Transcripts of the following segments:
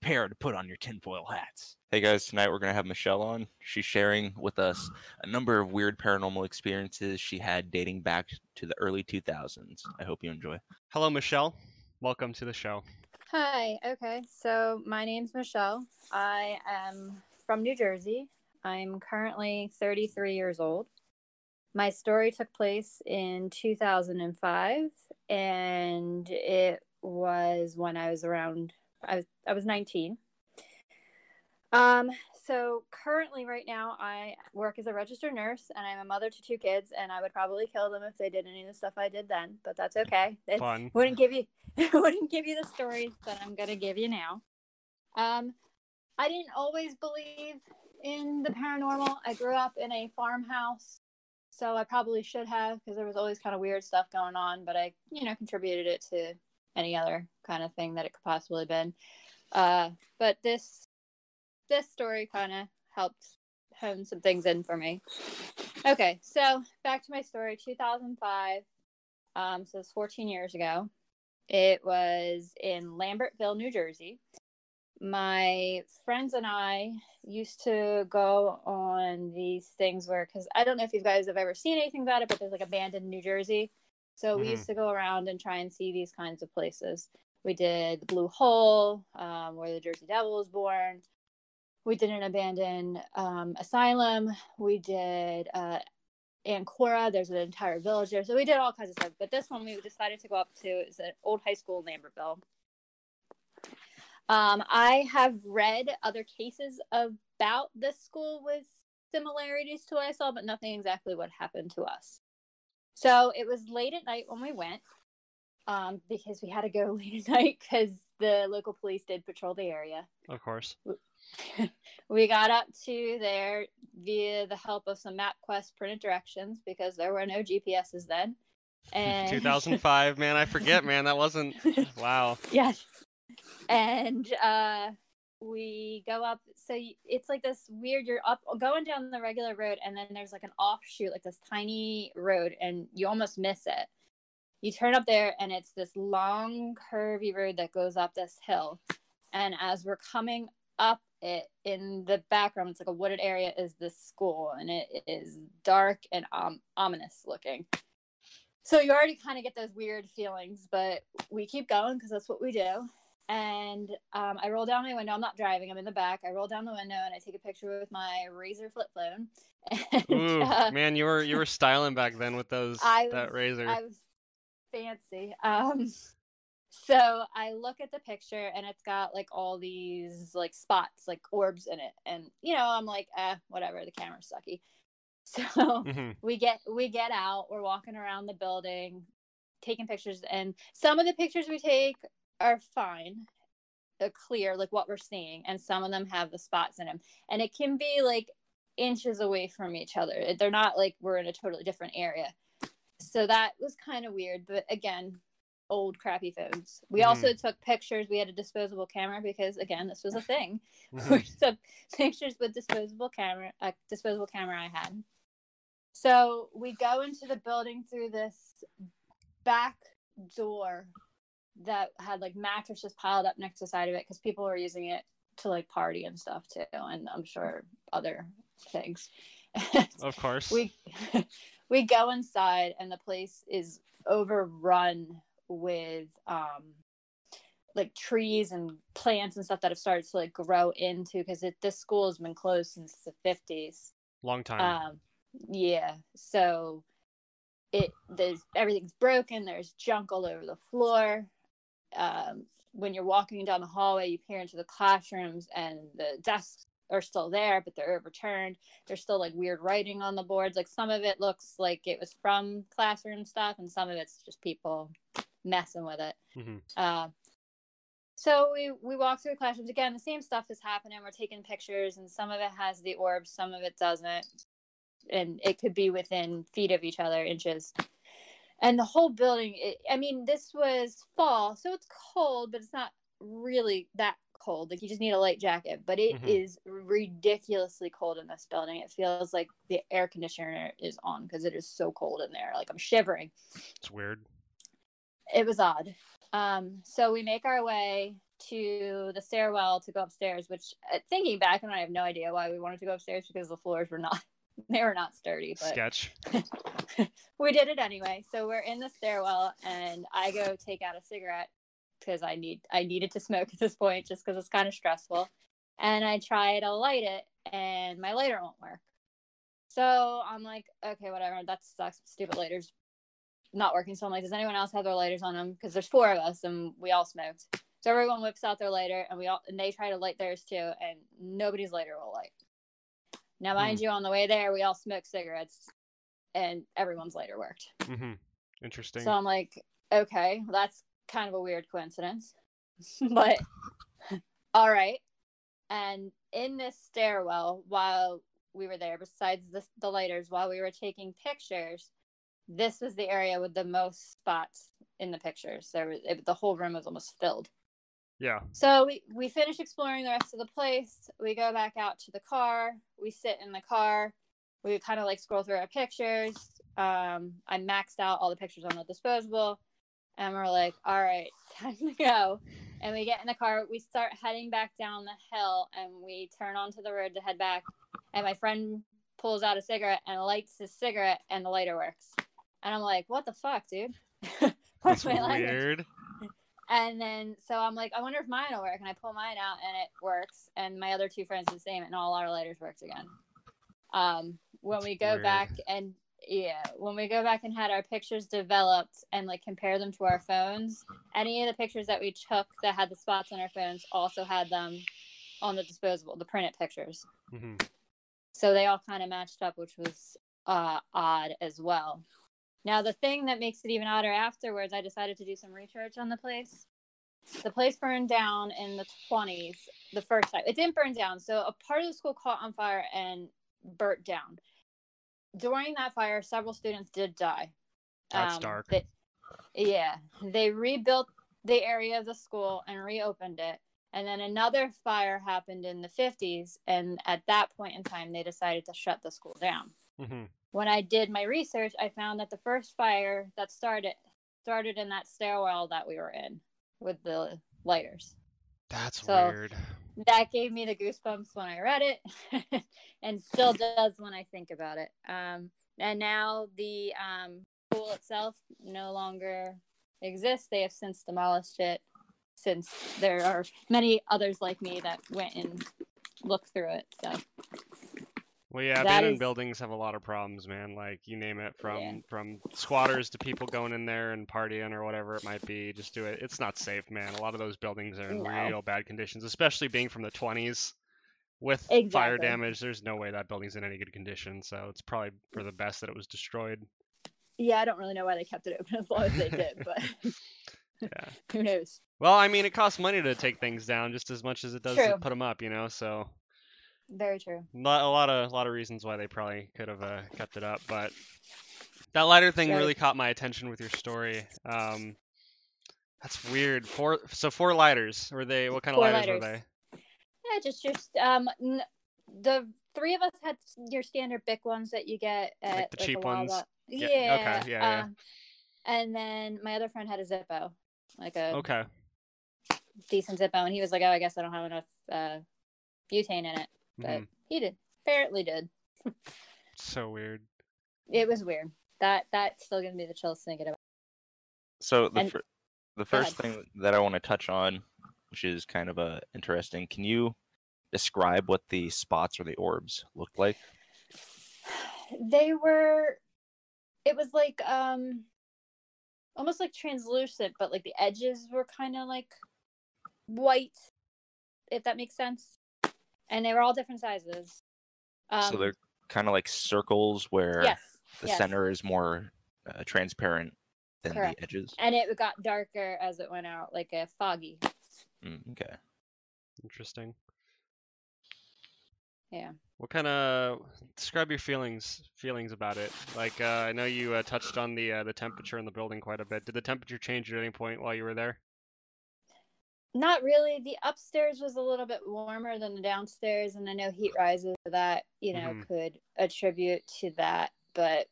prepare to put on your tinfoil hats. Hey guys, tonight we're going to have Michelle on. She's sharing with us a number of weird paranormal experiences she had dating back to the early 2000s. I hope you enjoy. Hello, Michelle. Welcome to the show. Hi. Okay. So my name's Michelle. I am from New Jersey. I'm currently 33 years old. My story took place in 2005 and it was when I was around I was I was 19. Um so currently right now I work as a registered nurse and I'm a mother to two kids and I would probably kill them if they did any of the stuff I did then, but that's okay. It Fun. wouldn't give you wouldn't give you the stories that I'm going to give you now. Um I didn't always believe in the paranormal. I grew up in a farmhouse so I probably should have because there was always kind of weird stuff going on, but I, you know, contributed it to any other kind of thing that it could possibly have been. Uh, but this this story kind of helped hone some things in for me. Okay, so back to my story. 2005. Um, so it's 14 years ago. It was in Lambertville, New Jersey. My friends and I used to go on these things where, because I don't know if you guys have ever seen anything about it, but there's like abandoned New Jersey. So we Mhm. used to go around and try and see these kinds of places. We did the Blue Hole, um, where the Jersey Devil was born. We did an abandoned um, asylum. We did uh, Ancora. There's an entire village there. So we did all kinds of stuff. But this one we decided to go up to is an old high school in Lambertville. Um, I have read other cases about this school with similarities to what I saw, but nothing exactly what happened to us. So it was late at night when we went, um, because we had to go late at night because the local police did patrol the area. Of course. we got up to there via the help of some MapQuest printed directions because there were no GPSs then. And 2005, man. I forget, man. That wasn't. Wow. yes and uh we go up so it's like this weird you're up going down the regular road and then there's like an offshoot like this tiny road and you almost miss it. You turn up there and it's this long curvy road that goes up this hill. And as we're coming up it in the background it's like a wooded area is this school and it is dark and um, ominous looking. So you already kind of get those weird feelings but we keep going because that's what we do and um, I roll down my window. I'm not driving. I'm in the back. I roll down the window and I take a picture with my RAZR flip phone. And, Ooh, uh, man, you were you were styling back then with those I that razor. I was fancy. Um, so I look at the picture and it's got like all these like spots, like orbs in it, and you know I'm like, eh, whatever. The camera's sucky. So Mhm. we get we get out. We're walking around the building, taking pictures, and some of the pictures we take are fine, uh, clear, like what we're seeing, and some of them have the spots in them, and it can be like inches away from each other. They're not like we're in a totally different area. So that was kind of weird, but again, old crappy phones. We also took pictures. We had a disposable camera because again, this was a thing. Mhm. We took pictures with disposable camera, a disposable camera I had. So we go into the building through this back door that had like mattresses piled up next to the side of it because people were using it to like party and stuff too, and I'm sure other things. Of course. we we go inside and the place is overrun with um like trees and plants and stuff that have started to like grow into because it this school has been closed since the 50s Long time. um yeah so it there's everything's broken there's junk all over the floor um when you're walking down the hallway you peer into the classrooms and the desks are still there but they're overturned there's still like weird writing on the boards like some of it looks like it was from classroom stuff and some of it's just people messing with it Mhm. uh, so we we walk through the classrooms again. The same stuff is happening. We're taking pictures, and some of it has the orbs, some of it doesn't, and it could be within feet of each other, inches. And the whole building. It, I mean, this was fall, so it's cold, but it's not really that cold. Like you just need a light jacket, but it is Mhm. ridiculously cold in this building. It feels like the air conditioner is on because it is so cold in there. Like I'm shivering It's weird. it was odd. Um, so we make our way to the stairwell to go upstairs. Which, uh, thinking back, and I have no idea why we wanted to go upstairs because the floors were not they were not sturdy. But Sketch. we did it anyway. So we're in the stairwell, and I go take out a cigarette because I need I needed to smoke at this point just because it's kind of stressful. And I try to light it, and my lighter won't work. So I'm like, okay, whatever. That sucks. Stupid lighters not working. So I'm like, does anyone else have their lighters on them? Because there's four of us, and we all smoked. So everyone whips out their lighter, and we all and they try to light theirs too, and nobody's lighter will light. Now, mind you, on the way there, we all smoked cigarettes, and everyone's lighter worked. Mm-hmm. Interesting. So I'm like, okay, well, that's kind of a weird coincidence, but all right. And in this stairwell, while we were there, besides the, the lighters, while we were taking pictures, this was the area with the most spots in the pictures. There was it, the whole room was almost filled. Yeah. So we we finish exploring the rest of the place. We go back out to the car. We sit in the car. We kind of like scroll through our pictures. Um, I maxed out all the pictures on the disposable, and we're like, "All right, time to go." And we get in the car. We start heading back down the hill, and we turn onto the road to head back. And my friend pulls out a cigarette and lights his cigarette, and the lighter works. And I'm like, "What the fuck, dude?" That's What's my language? And then so I'm like, I wonder if mine will work. And I pull mine out and it works. And my other two friends the same, and all our lighters worked again. Um, when That's we go weird. back and yeah, when we go back and had our pictures developed and like compare them to our phones, any of the pictures that we took that had the spots on our phones also had them on the disposable, the printed pictures. hmm So they all kind of matched up, which was uh, odd as well. Now, the thing that makes it even odder afterwards, I decided to do some research on the place. The place burned down in the 20s, the first time. It didn't burn down. So a part of the school caught on fire and burnt down. During that fire, several students did die. That's dark. they- yeah, they rebuilt the area of the school and reopened it. And then another fire happened in the 50s. And at that point in time, they decided to shut the school down. hmm When I did my research, I found that the first fire that started started in that stairwell that we were in with the lighters. That's So- weird. That gave me the goosebumps when I read it and still does when I think about it. Um, and now the um, school itself no longer exists. They have since demolished it since there are many others like me that went and looked through it. So Well, yeah, That abandoned is- buildings have a lot of problems, man. Like you name it, from Yeah. from squatters to people going in there and partying or whatever it might be. Just do it. It's not safe, man. A lot of those buildings are in No. real bad conditions, especially being from the 20s with fire damage. There's no way that building's in any good condition. So it's probably for the best that it was destroyed. yeah, I don't really know why they kept it open as long as they did, but Yeah. who knows? Well, I mean, it costs money to take things down just as much as it does to put them up, you know. So Very true. not a lot of a lot of reasons why they probably could have uh, kept it up, but that lighter thing really caught my attention with your story. Um, that's weird. Four so four lighters. Were they? What kind of Four lighters, were they? Yeah, just just um n- the three of us had your standard big ones that you get at the cheap ones? Yeah. Yeah, okay, yeah, yeah. um, And then my other friend had a Zippo, like a Okay. decent Zippo, and he was like, "Oh, I guess I don't have enough uh, butane in it," but mhm. he did. Apparently, did. So weird. It was weird. That that's still gonna be the chills thinking about. So the And- fir- the first thing that I want to touch on, which is kind of uh, interesting, can you describe what the spots or the orbs looked like? They were. It was like um, almost like translucent, but like the edges were kind of like white, if that makes sense. And they were all different sizes. Um, so they're kind of like circles where yes, the yes. center is more uh, transparent than Correct. the edges. and it got darker as it went out, like a foggy. Mm, okay. Interesting. Yeah. What kind of describe your feelings feelings about it? Like uh, I know you uh, touched on the uh, the temperature in the building quite a bit. Did the temperature change at any point while you were there? Not really. The upstairs was a little bit warmer than the downstairs, and I know heat rises that you know Mhm. could attribute to that, but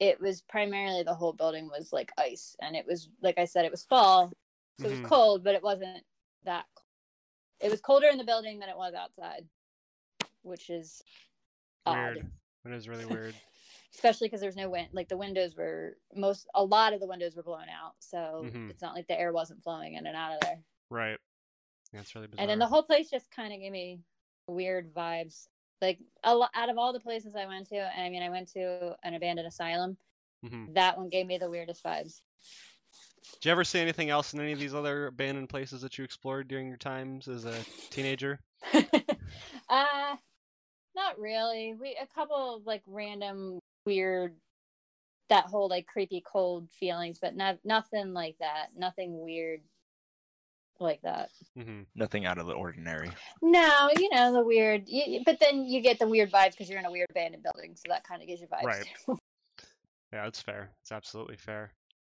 it was primarily the whole building was like ice, and it was like I said, it was fall, so it Mhm. was cold, but it wasn't that cold. It was colder in the building than it was outside, which is odd. Weird. It is really weird. Especially because there's no wind. Like the windows were most, a lot of the windows were blown out, so Mhm. it's not like the air wasn't flowing in and out of there. Right. Yeah, it's really bizarre. And then the whole place just kind of gave me weird vibes. Like a lot out of all the places I went to, and I mean, I went to an abandoned asylum. Mhm. That one gave me the weirdest vibes. Did you ever see anything else in any of these other abandoned places that you explored during your times as a teenager? uh, not really. We a couple of like random weird, that whole like creepy cold feelings, but not nothing like that. Nothing weird like that. hmm Nothing out of the ordinary. No, you know the weird. You, but then you get the weird vibes because you're in a weird abandoned building, so that kind of gives you vibes. Right. Yeah, it's fair. It's absolutely fair.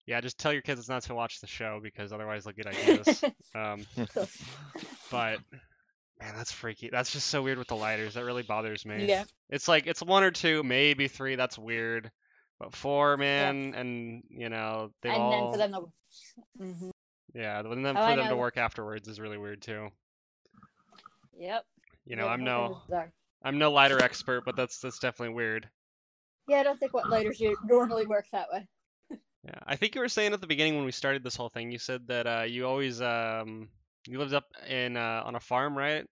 Yeah, just tell your kids it's not to watch the show because otherwise they'll get ideas. um, but man, that's freaky. That's just so weird with the lighters. That really bothers me. yeah. It's like it's one or two, maybe three. That's weird. But four, man, and you know they and all. then for them to. Mhm. Yeah, and then Oh, for them to work afterwards is really weird too. Yep. You know, Yeah, I'm no, thing is bizarre. I'm no lighter expert, but that's that's definitely weird. Yeah, I don't think what lighters you normally work that way. Yeah, I think you were saying at the beginning when we started this whole thing, you said that uh, you always um you lived up in uh, on a farm, right?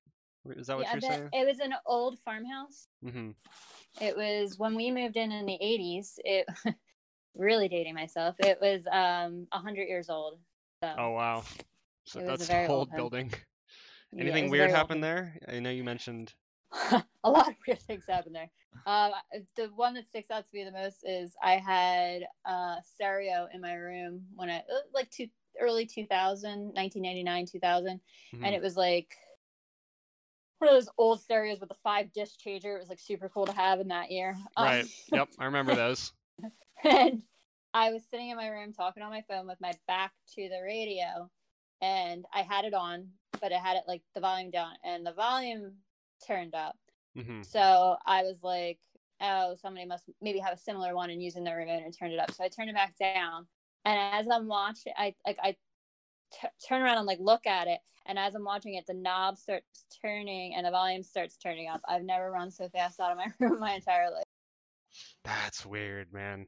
Is that what yeah, you're saying? it was an old farmhouse. Mm-hmm. It was when we moved in in the 80s. It really dating myself. It was um 100 years old. So Oh wow. So that's the home. building. yeah, Anything was weird happened there? I know you mentioned. a lot of weird things happened there. Um, the one that sticks out to me the most is I had a stereo in my room when I uh, like two, early 2000, 1999, 2000, Mhm. and it was like one of those old stereos with a five disc changer. It was like super cool to have in that year. Um, Right. yep, I remember those. and I was sitting in my room talking on my phone with my back to the radio, and I had it on, but I had it like the volume down, and the volume turned up. hmm So I was like, oh, somebody must maybe have a similar one and using the remote and turned it up. So I turned it back down, and as I'm watching, I like I t- turn around and like look at it, and as I'm watching it, the knob starts turning and the volume starts turning up. I've never run so fast out of my room my entire life. That's weird, man.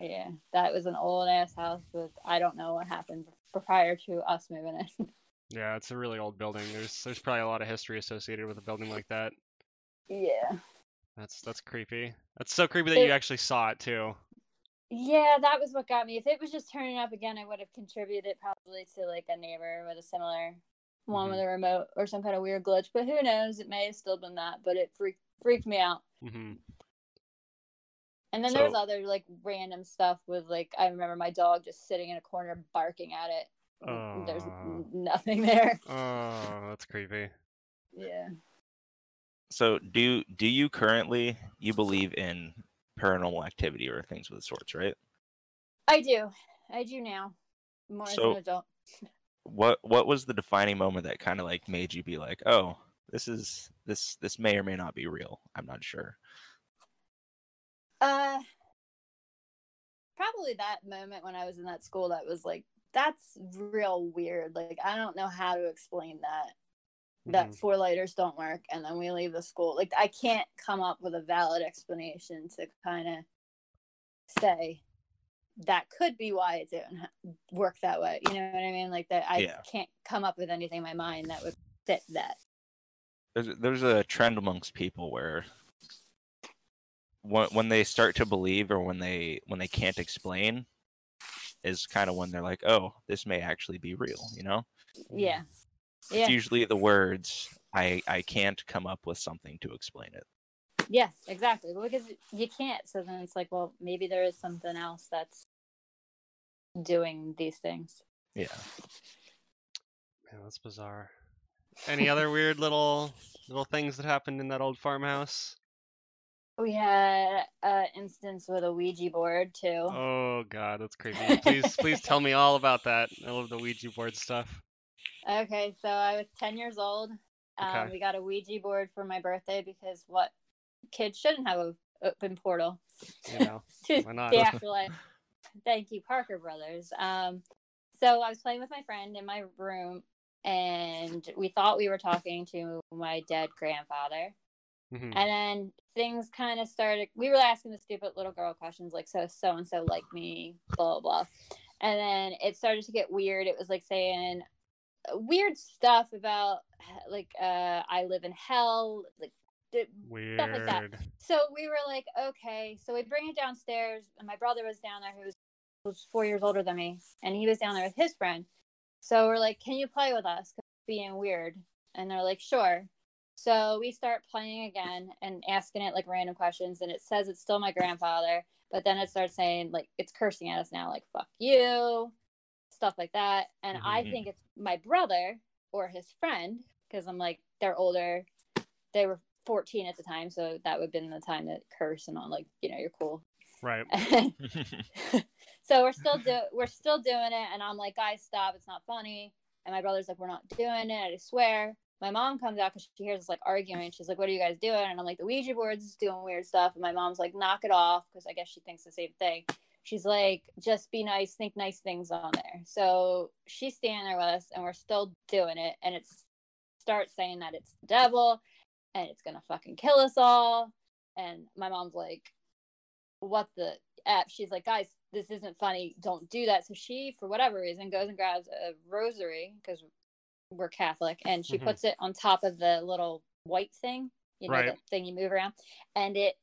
Yeah, that was an old ass house with I don't know what happened prior to us moving in. Yeah, it's a really old building. There's there's probably a lot of history associated with a building like that. yeah. That's that's creepy. That's so creepy that you actually saw it too. Yeah, that was what got me. If it was just turning up again, I would have contributed probably to like a neighbor with a similar one Mhm. with a remote or some kind of weird glitch. But who knows? It may have still been that, but it freaked freaked me out. hmm And then there was So- other like random stuff with like I remember my dog just sitting in a corner barking at it. and There's nothing there. Oh, that's creepy. Yeah. So do do you currently you believe in paranormal activity or things of the sorts, right? I do. I do now. More as an adult. What what was the defining moment that kind of like made you be like, oh, this is this this may or may not be real. I'm not sure. Uh, probably that moment when I was in that school that was like, that's real weird. Like, I don't know how to explain that. That Mhm. four lighters don't work, and then we leave the school. Like, I can't come up with a valid explanation to kind of say that could be why it didn't work that way. You know what I mean? Like that, I Yeah. can't come up with anything in my mind that would fit that. There's there's a trend amongst people where when when they start to believe or when they when they can't explain is kind of when they're like, oh, this may actually be real. You know, Yeah, mm. it's yeah, usually the words I I can't come up with something to explain it. Yes, exactly. Because you can't. So then it's like, well, maybe there is something else that's doing these things. Yeah. Man, that's bizarre. Any other weird little little things that happened in that old farmhouse? We had an instance with a Ouija board too. Oh god, that's creepy. Please please tell me all about that. I love the Ouija board stuff. Okay, so I was 10 years old. Um, Okay. We got a Ouija board for my birthday because what kids shouldn't have a open portal You know. to Why not? the afterlife. Thank you, Parker Brothers. Um, so I was playing with my friend in my room, and we thought we were talking to my dead grandfather. Mhm. And then things kind of started. We were asking the stupid little girl questions like, so so and so like me, blah blah blah. And then it started to get weird. It was like saying weird stuff about like uh I live in hell, like d- Weird. Stuff like that. so we were like, okay. So we bring it downstairs, and my brother was down there, who was, was four years older than me, and he was down there with his friend. So we're like, can you play with us? 'Cause it's being weird. And they're like, sure. So we start playing again and asking it like random questions, and it says it's still my grandfather, but then it starts saying like it's cursing at us now, like fuck you, stuff like that. And I Mhm. think it's my brother or his friend because I'm like they're older. They were 14 at the time, so that would have been the time to curse and all like you know you're cool. Right. so we're still do we're still doing it, and I'm like, guys, stop! It's not funny. And my brother's like, we're not doing it. I swear. My mom comes out because she hears us like arguing. She's like, what are you guys doing? And I'm like, the Ouija board's doing weird stuff. And my mom's like, knock it off because I guess she thinks the same thing. She's like, just be nice, think nice things on there. So she's standing there with us, and we're still doing it. And it starts saying that it's the devil, and it's gonna fucking kill us all. And my mom's like, what the app she's like guys this isn't funny don't do that so she for whatever reason goes and grabs a rosary because we're catholic and she Mhm. puts it on top of the little white thing you know Right. the thing you move around and it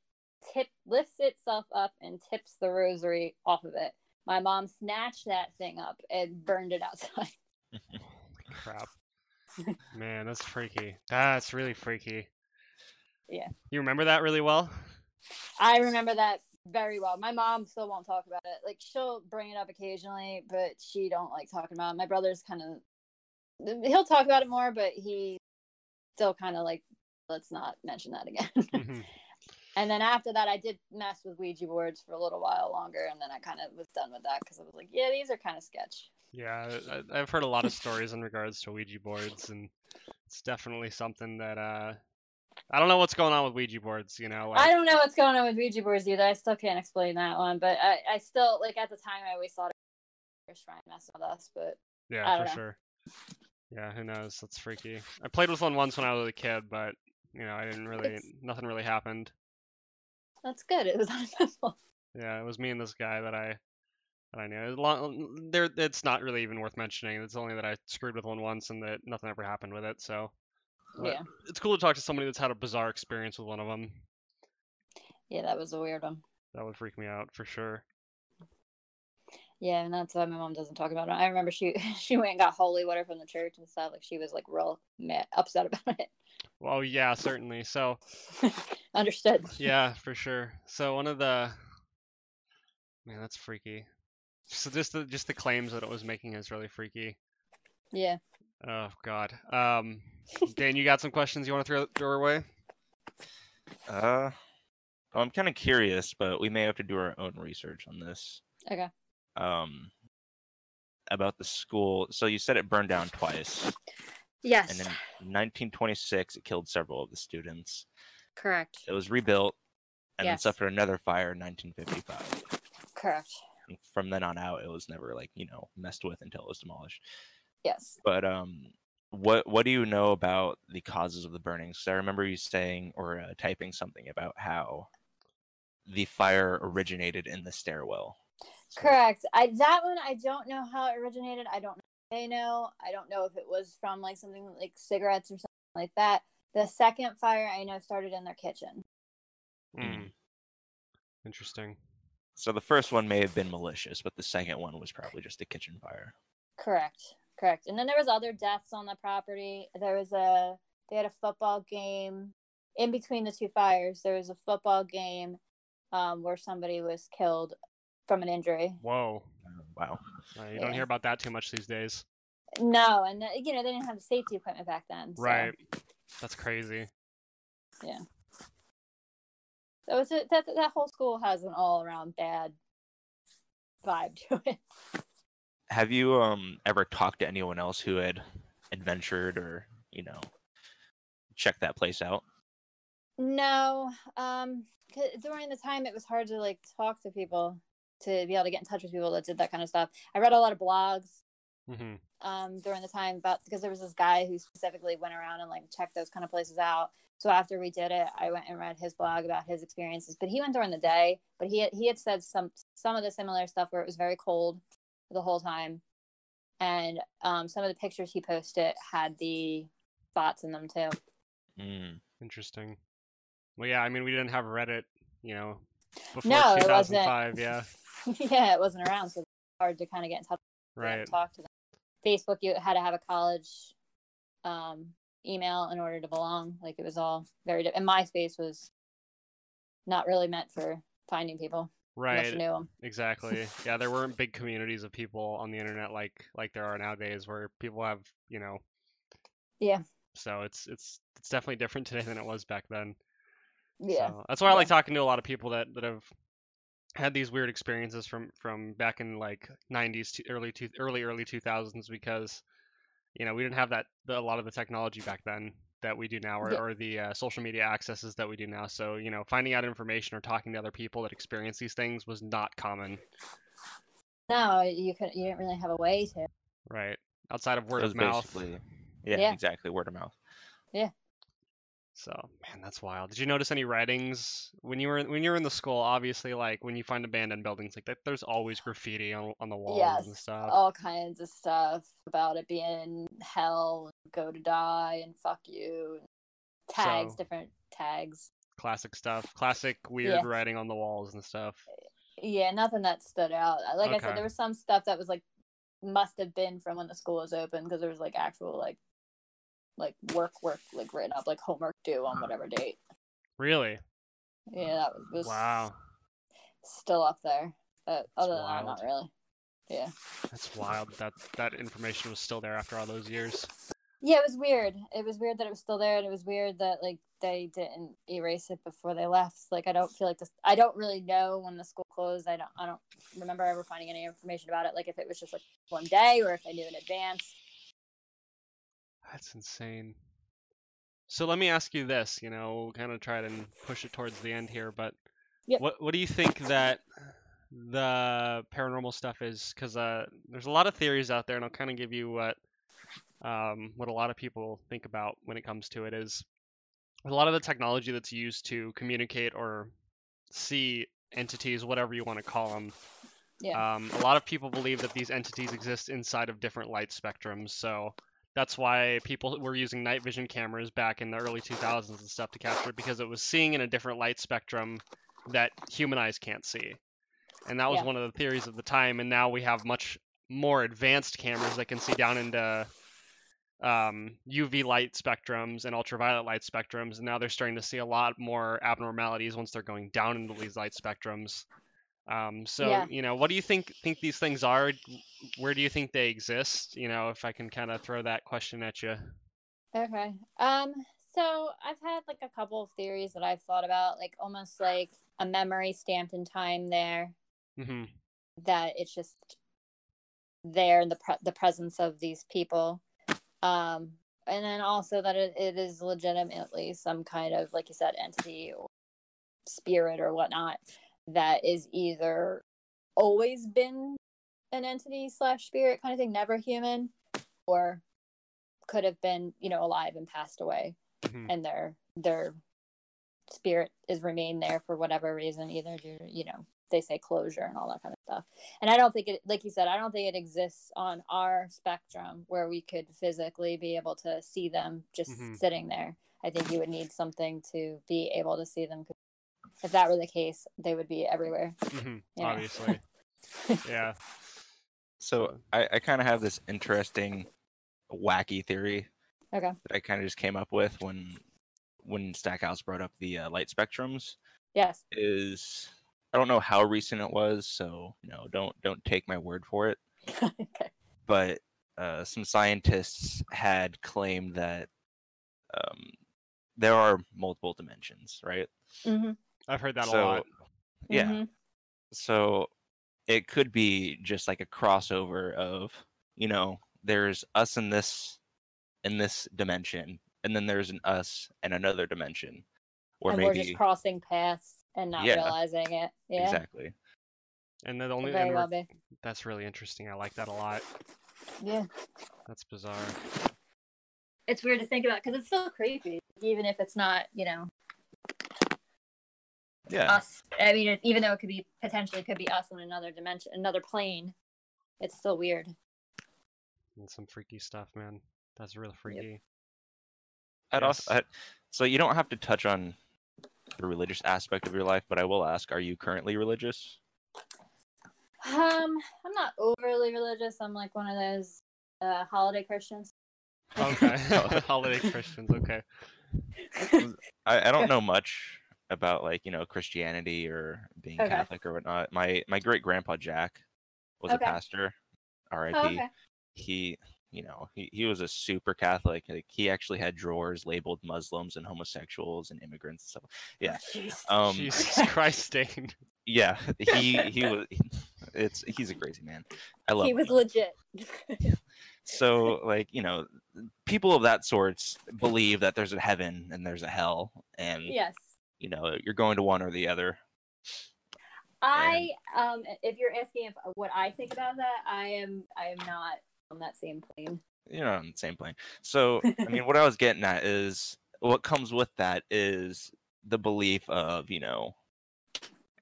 tip lifts itself up and tips the rosary off of it my mom snatched that thing up and burned it outside Crap. Man, that's freaky. That's really freaky. Yeah. You remember that really well? i remember that very well my mom still won't talk about it like she'll bring it up occasionally but she don't like talking about it my brother's kind of he'll talk about it more but he still kind of like let's not mention that again Mhm. and then after that i did mess with ouija boards for a little while longer and then i kind of was done with that because i was like yeah these are kind of sketch Yeah, I, I've heard a lot of stories in regards to Ouija boards, and it's definitely something that uh, I don't know what's going on with Ouija boards. You know, i don't know what's going on with ouija boards either i still can't explain that one but i, I still like at the time i always thought it was trying to mess with us but yeah, for know. sure. Yeah, who knows? That's freaky. I played with one once when I was a kid, but you know, I didn't really, It's- nothing really happened. that's good it was uneventful Yeah, it was me and this guy that I that I knew. It long, there, it's not really even worth mentioning. It's only that I screwed with one once and that nothing ever happened with it. So but yeah it's cool to talk to somebody that's had a bizarre experience with one of them. yeah that was a weird one That would freak me out for sure. Yeah, and that's why my mom doesn't talk about it. I remember she she went and got holy water from the church and stuff. Like she was like real mad, upset about it. Well, yeah, certainly. So Understood. yeah, for sure. So one of the man, that's freaky. So just the just the claims that it was making is really freaky. Yeah. Oh God. Um, Dan, you got some questions you want to throw throw our way? Uh, well, I'm kind of curious, but we may have to do our own research on this. Okay. Um, about the school. So you said it burned down twice, Yes. and in 1926 it killed several of the students. Correct. It was rebuilt, and then suffered another fire in 1955. Correct. And from then on out, it was never like you know messed with until it was demolished. Yes. But um, what what do you know about the causes of the burnings? I remember you saying or uh, typing something about how the fire originated in the stairwell. So- Correct. I that one I don't know how it originated. I don't know. if They know. I don't know if it was from like something like cigarettes or something like that. The second fire I know started in their kitchen. Mm. Interesting. So the first one may have been malicious, but the second one was probably just a kitchen fire. Correct. Correct. And then there was other deaths on the property. There was a they had a football game in between the two fires. There was a football game um, where somebody was killed from an injury. Whoa. Wow. Uh, you don't hear about that too much these days. No, and uh, you know they didn't have the safety equipment back then. so- Right. That's crazy. Yeah. So it's a, that that whole school has an all around bad vibe to it. Have you um ever talked to anyone else who had adventured or you know checked that place out? No, um, 'cause during the time it was hard to like talk to people to be able to get in touch with people that did that kind of stuff. I read a lot of blogs hmm um, during the time about because there was this guy who specifically went around and like checked those kind of places out. So after we did it, I went and read his blog about his experiences. But he went during the day. But he had, he had said some some of the similar stuff where it was very cold the whole time, and um, some of the pictures he posted had the spots in them too. Mm. Interesting. Well, yeah, I mean, we didn't have Reddit, you know, before No, it wasn't. Yeah, yeah, it wasn't around, so hard to kind of get in touch with right. and talk to them. Facebook, you had to have a college um, email in order to belong. Like it was all very different. And MySpace was not really meant for finding people Right. you knew them. Exactly. Yeah, there weren't big communities of people on the internet like like there are nowadays, where people have, you know. Yeah. So it's it's it's definitely different today than it was back then. Yeah. So that's why I like talking to a lot of people that that have had these weird experiences from from back in like 90s to early two early early 2000s because you know we didn't have that the, a lot of the technology back then that we do now or, Yeah. or the uh, social media accesses that we do now so you know finding out information or talking to other people that experience these things was not common No, you could. You didn't really have a way to. right outside of word of mouth yeah, Yeah. exactly word of mouth. So man, that's wild. Did you notice any writings when you were in, when you were in the school? Obviously, like when you find abandoned buildings like that, there's always graffiti on on the walls and stuff. all kinds of stuff about it being hell, go to die, and fuck you. and Tags, So- different tags. Classic stuff. Classic weird Yeah. writing on the walls and stuff. Yeah, nothing that stood out. Like I said, there was some stuff that was like must have been from when the school was open because there was like actual like like work work like written up like homework due on whatever date. Really? Yeah, that was, was Wow, still up there. But other than that, wild. not really. Yeah. that's wild. That that information was still there after all those years. Yeah, it was weird. It was weird that it was still there, and it was weird that like they didn't erase it before they left. Like I don't feel like this. I don't really know when the school closed. I don't. I don't remember ever finding any information about it. Like if it was just like one day, or if they knew in advance. That's insane. So let me ask you this, you know, we'll kind of try to push it towards the end here, but Yep. what what do you think that the paranormal stuff is? Because uh, there's a lot of theories out there, and I'll kind of give you what um, what a lot of people think about when it comes to it is a lot of the technology that's used to communicate or see entities, whatever you want to call them. Yeah. Um, a lot of people believe that these entities exist inside of different light spectrums, so that's why people were using night vision cameras back in the early 2000s and stuff to capture because it was seeing in a different light spectrum that human eyes can't see. And that was Yeah. one of the theories of the time. And now we have much more advanced cameras that can see down into um, UV light spectrums and ultraviolet light spectrums. And now they're starting to see a lot more abnormalities once they're going down into these light spectrums. Um, so Yeah. you know, what do you think think these things are? Where do you think they exist? You know, if I can kind of throw that question at you. Okay. Um. So I've had like a couple of theories that I've thought about, like almost like a memory stamped in time there. hmm that it's just there in the pre- the presence of these people um and then also that it, it is legitimately some kind of like you said entity or spirit or whatnot that is either always been an entity slash spirit kind of thing never human or could have been you know alive and passed away Mhm. and their their spirit is remained there for whatever reason either to you know they say closure and all that kind of stuff and i don't think it like you said i don't think it exists on our spectrum where we could physically be able to see them just Mhm. sitting there i think you would need something to be able to see them 'cause if that were the case they would be everywhere hmm Yeah. Obviously. yeah. So I, I kind of have this interesting, wacky theory okay that I kind of just came up with when when Stackhouse brought up the uh, light spectrums. yes Is I don't know how recent it was, so you know don't don't take my word for it. okay But uh, some scientists had claimed that um, there are multiple dimensions, right? hmm I've heard that so a lot. yeah, Mm-hmm. so it could be just like a crossover of you know there's us in this in this dimension and then there's an us in another dimension or and we're just crossing paths and not Yeah. realizing it yeah exactly And then the only very and well that's really interesting. I like that a lot. Yeah. That's bizarre. It's weird to think about because it's still creepy, even if it's not, you know, Yeah. us. I mean, it, even though it could be potentially could be us on another dimension, another plane, it's still weird. And some freaky stuff, man. That's real freaky. I'd also, Yes. I, so you don't have to touch on the religious aspect of your life, but I will ask: Are you currently religious? Um, I'm not overly religious. I'm like one of those uh, holiday Christians. Okay. Holiday Christians. Okay. I, I don't know much about like you know Christianity or being Okay. Catholic or whatnot. My my great grandpa Jack was Okay. a pastor. R.I.P. Oh, okay. He you know he, he was a super Catholic. Like he actually had drawers labeled Muslims and homosexuals and immigrants and stuff. Yeah. Jeez. Um. Jesus Christ, Dane. Yeah. He he was. It's he's a crazy man. I love. he was though. legit. so like you know people of that sorts believe that there's a heaven and there's a hell and yes. You know you're going to one or the other I um if you're asking if what I think about that, I am I am not on that same plane. you're not on the same plane so i mean what i was getting at is what comes with that is the belief of you know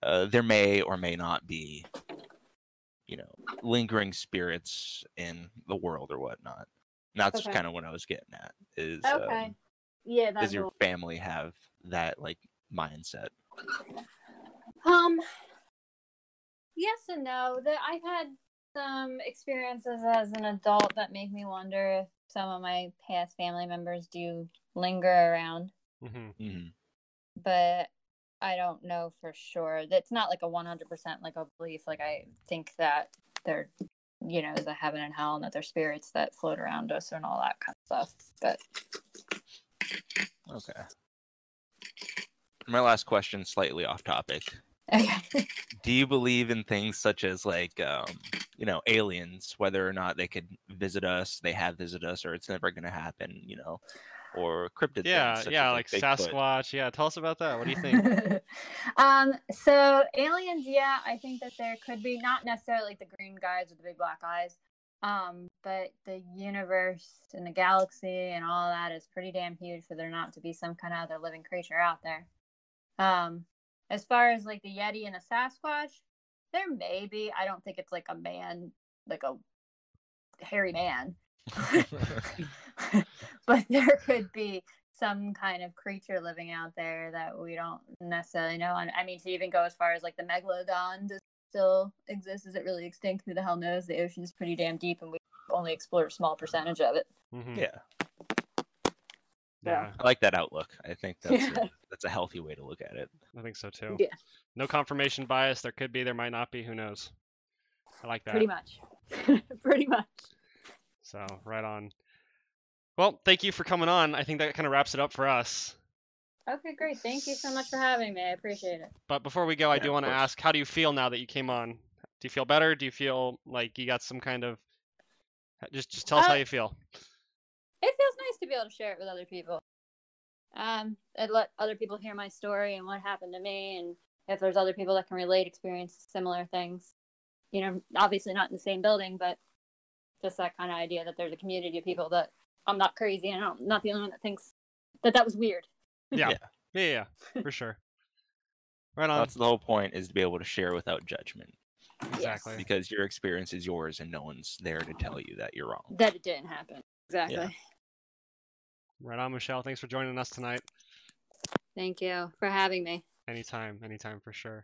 uh, there may or may not be you know lingering spirits in the world or whatnot and that's Okay. kind of what i was getting at is Okay. um, Yeah, that's does your family have that like mindset Um, yes and no. That I've had some experiences as an adult that make me wonder if some of my past family members do linger around, hmm hmm but I don't know for sure. That's not like a one hundred percent like a belief. Like I think that there, you know, is a heaven and hell, and that there's spirits that float around us and all that kind of stuff. But okay my last question slightly off topic okay. do you believe in things such as like um you know aliens whether or not they could visit us they have visited us or it's never going to happen you know or cryptid Yeah, things yeah, as, like Sasquatch. Yeah, tell us about that. What do you think? um, so aliens, yeah, I think that there could be not necessarily like the green guys with the big black eyes, um, but the universe and the galaxy and all that is pretty damn huge for there not to be some kind of other living creature out there. Um, as far as like the Yeti and the Sasquatch, there may be. I don't think it's like a man, like a hairy man. but there could be some kind of creature living out there that we don't necessarily know. And I mean, to even go as far as like the megalodon does still exist. Is it really extinct? Who the hell knows? The ocean is pretty damn deep, and we only explore a small percentage of it. hmm yeah Yeah, i like that outlook i think that's Yeah. a, that's a healthy way to look at it I think so too. Yeah. No confirmation bias. There could be. There might not be. Who knows? I like that. Pretty much. pretty much. So right on. Well, thank you for coming on. I think that kind of wraps it up for us. Okay, great. Thank you so much for having me. I appreciate it. But before we go, I Yeah, do want to ask, how do you feel now that you came on? Do you feel better? Do you feel like you got some kind of just just tell us how Uh, you feel. It feels nice to be able to share it with other people. Um, and let other people hear my story and what happened to me, and if there's other people that can relate, experience similar things. You know, obviously not in the same building, but just that kind of idea that there's a community of people that I'm not crazy and I'm not the only one that thinks that that was weird. Yeah. Yeah. Yeah, yeah, yeah, for sure. Right on. that's the whole point is to be able to share without judgment Exactly. because your experience is yours and no one's there to tell you that you're wrong That it didn't happen. Exactly. Right on, Michelle. Thanks for joining us tonight. Thank you for having me. Anytime, anytime for sure.